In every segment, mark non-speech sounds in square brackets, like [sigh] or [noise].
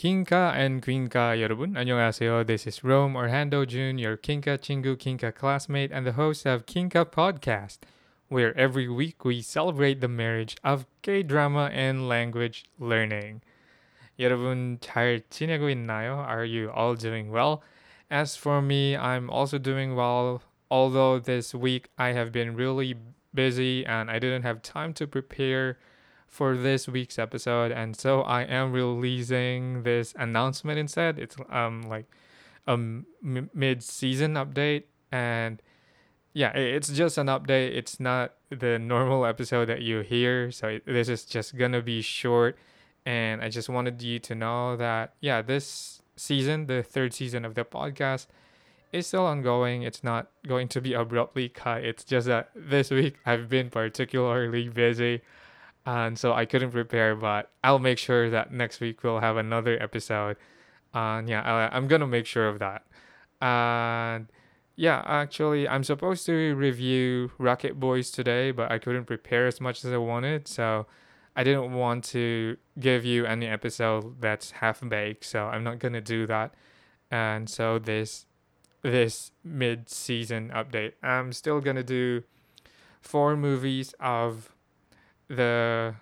Kinka and Quinka 여러분 안녕하세요. This is Rome Orlando Jun, your Kinka Chingu Kinka classmate and the host of Kinka Podcast, where every week we celebrate the marriage of K-drama and language learning. 여러분 잘 지내고 있나요? Are you all doing well? As for me, I'm also doing well. Although this week I have been really busy and I didn't have time to prepare for this week's episode, and so I am releasing this announcement instead. It's um like a m- mid-season update, and yeah, it's just an update. It's not the normal episode that you hear, so this is just gonna be short. And I just wanted you to know that yeah, this season, the third season of the podcast, is still ongoing. It's not going to be abruptly cut. It's just that this week I've been particularly busy and so I couldn't prepare, but I'll make sure that next week we'll have another episode. And yeah, I, I'm gonna make sure of that. And yeah, actually, I'm supposed to review Rocket Boys today, but I couldn't prepare as much as I wanted, so I didn't want to give you any episode that's half baked, so I'm not gonna do that. And so this this mid season update, I'm still gonna do four movies of the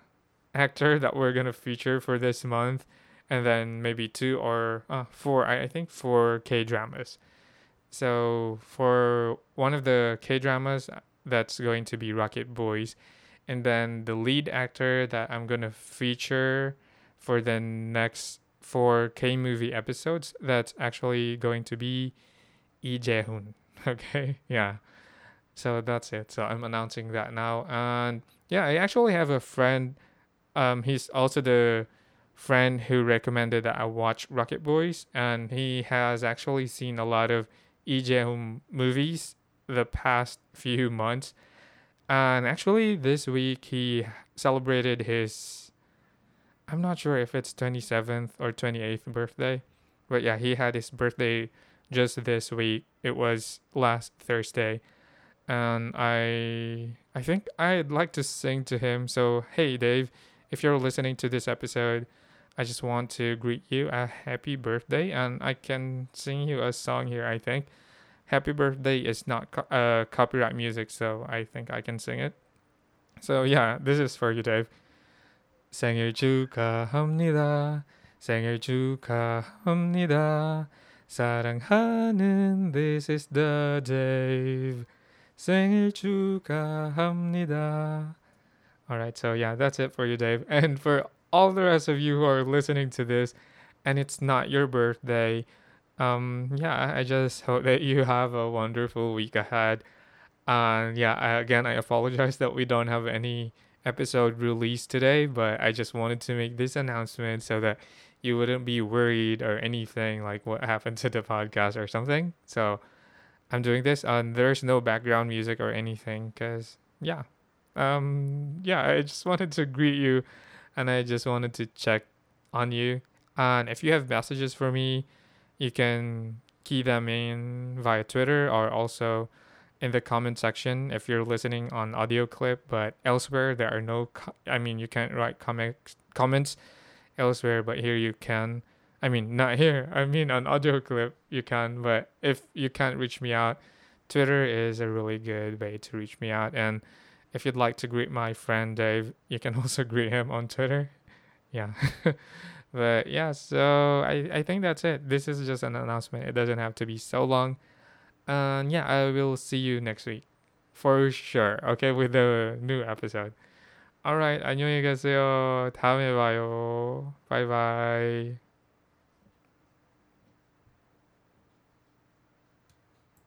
actor that we're gonna feature for this month, and then maybe two or uh, four. I, think four K dramas. So for one of the K dramas, that's going to be Rocket Boys, and then the lead actor that I'm gonna feature for the next four K movie episodes, that's actually going to be Lee Jae-hoon. [laughs] Okay, yeah. So that's it. So I'm announcing that now, and yeah, I actually have a friend. Um, he's also the friend who recommended that I watch Rocket Boys, and he has actually seen a lot of Lee movies the past few months. And actually, this week he celebrated his. I'm not sure if it's 27th or 28th birthday, but yeah, he had his birthday just this week. It was last Thursday and I I think I'd like to sing to him. So hey Dave, if you're listening to this episode, I just want to greet you a happy birthday, and I can sing you a song here. I think happy birthday is not co- uh, copyright music, so I think I can sing it. So yeah, this is for you, Dave. 생일 축하합니다. 생일 축하합니다. 사랑하는 This is the Dave. 생일 축하합니다. All right, so yeah, that's it for you, Dave. [laughs] And for all the rest of you who are listening to this and it's not your birthday, um, yeah, I just hope that you have a wonderful week ahead. And yeah, I, again, I apologize that we don't have any episode released today, but I just wanted to make this announcement so that you wouldn't be worried or anything like what happened to the podcast or something. So, I'm doing this. and there's no background music or anything because yeah, um, yeah. I just wanted to greet you, and I just wanted to check on you. And if you have messages for me, you can key them in via Twitter or also in the comment section if you're listening on audio clip. But elsewhere there are no. Co- I mean, you can't write comments comments elsewhere, but here you can. I mean, not here. [laughs] I mean, on audio clip, you can. But if you can't reach me out, Twitter is a really good way to reach me out. And if you'd like to greet my friend Dave, you can [laughs] also greet him on Twitter. Yeah. [laughs] but yeah, so I, I think that's it. This is just an announcement. It doesn't have to be so long. And yeah, I will see you next week. For sure. Okay, with the new episode. Alright, 안녕히 계세요. 다음에 봐요. 바이바이.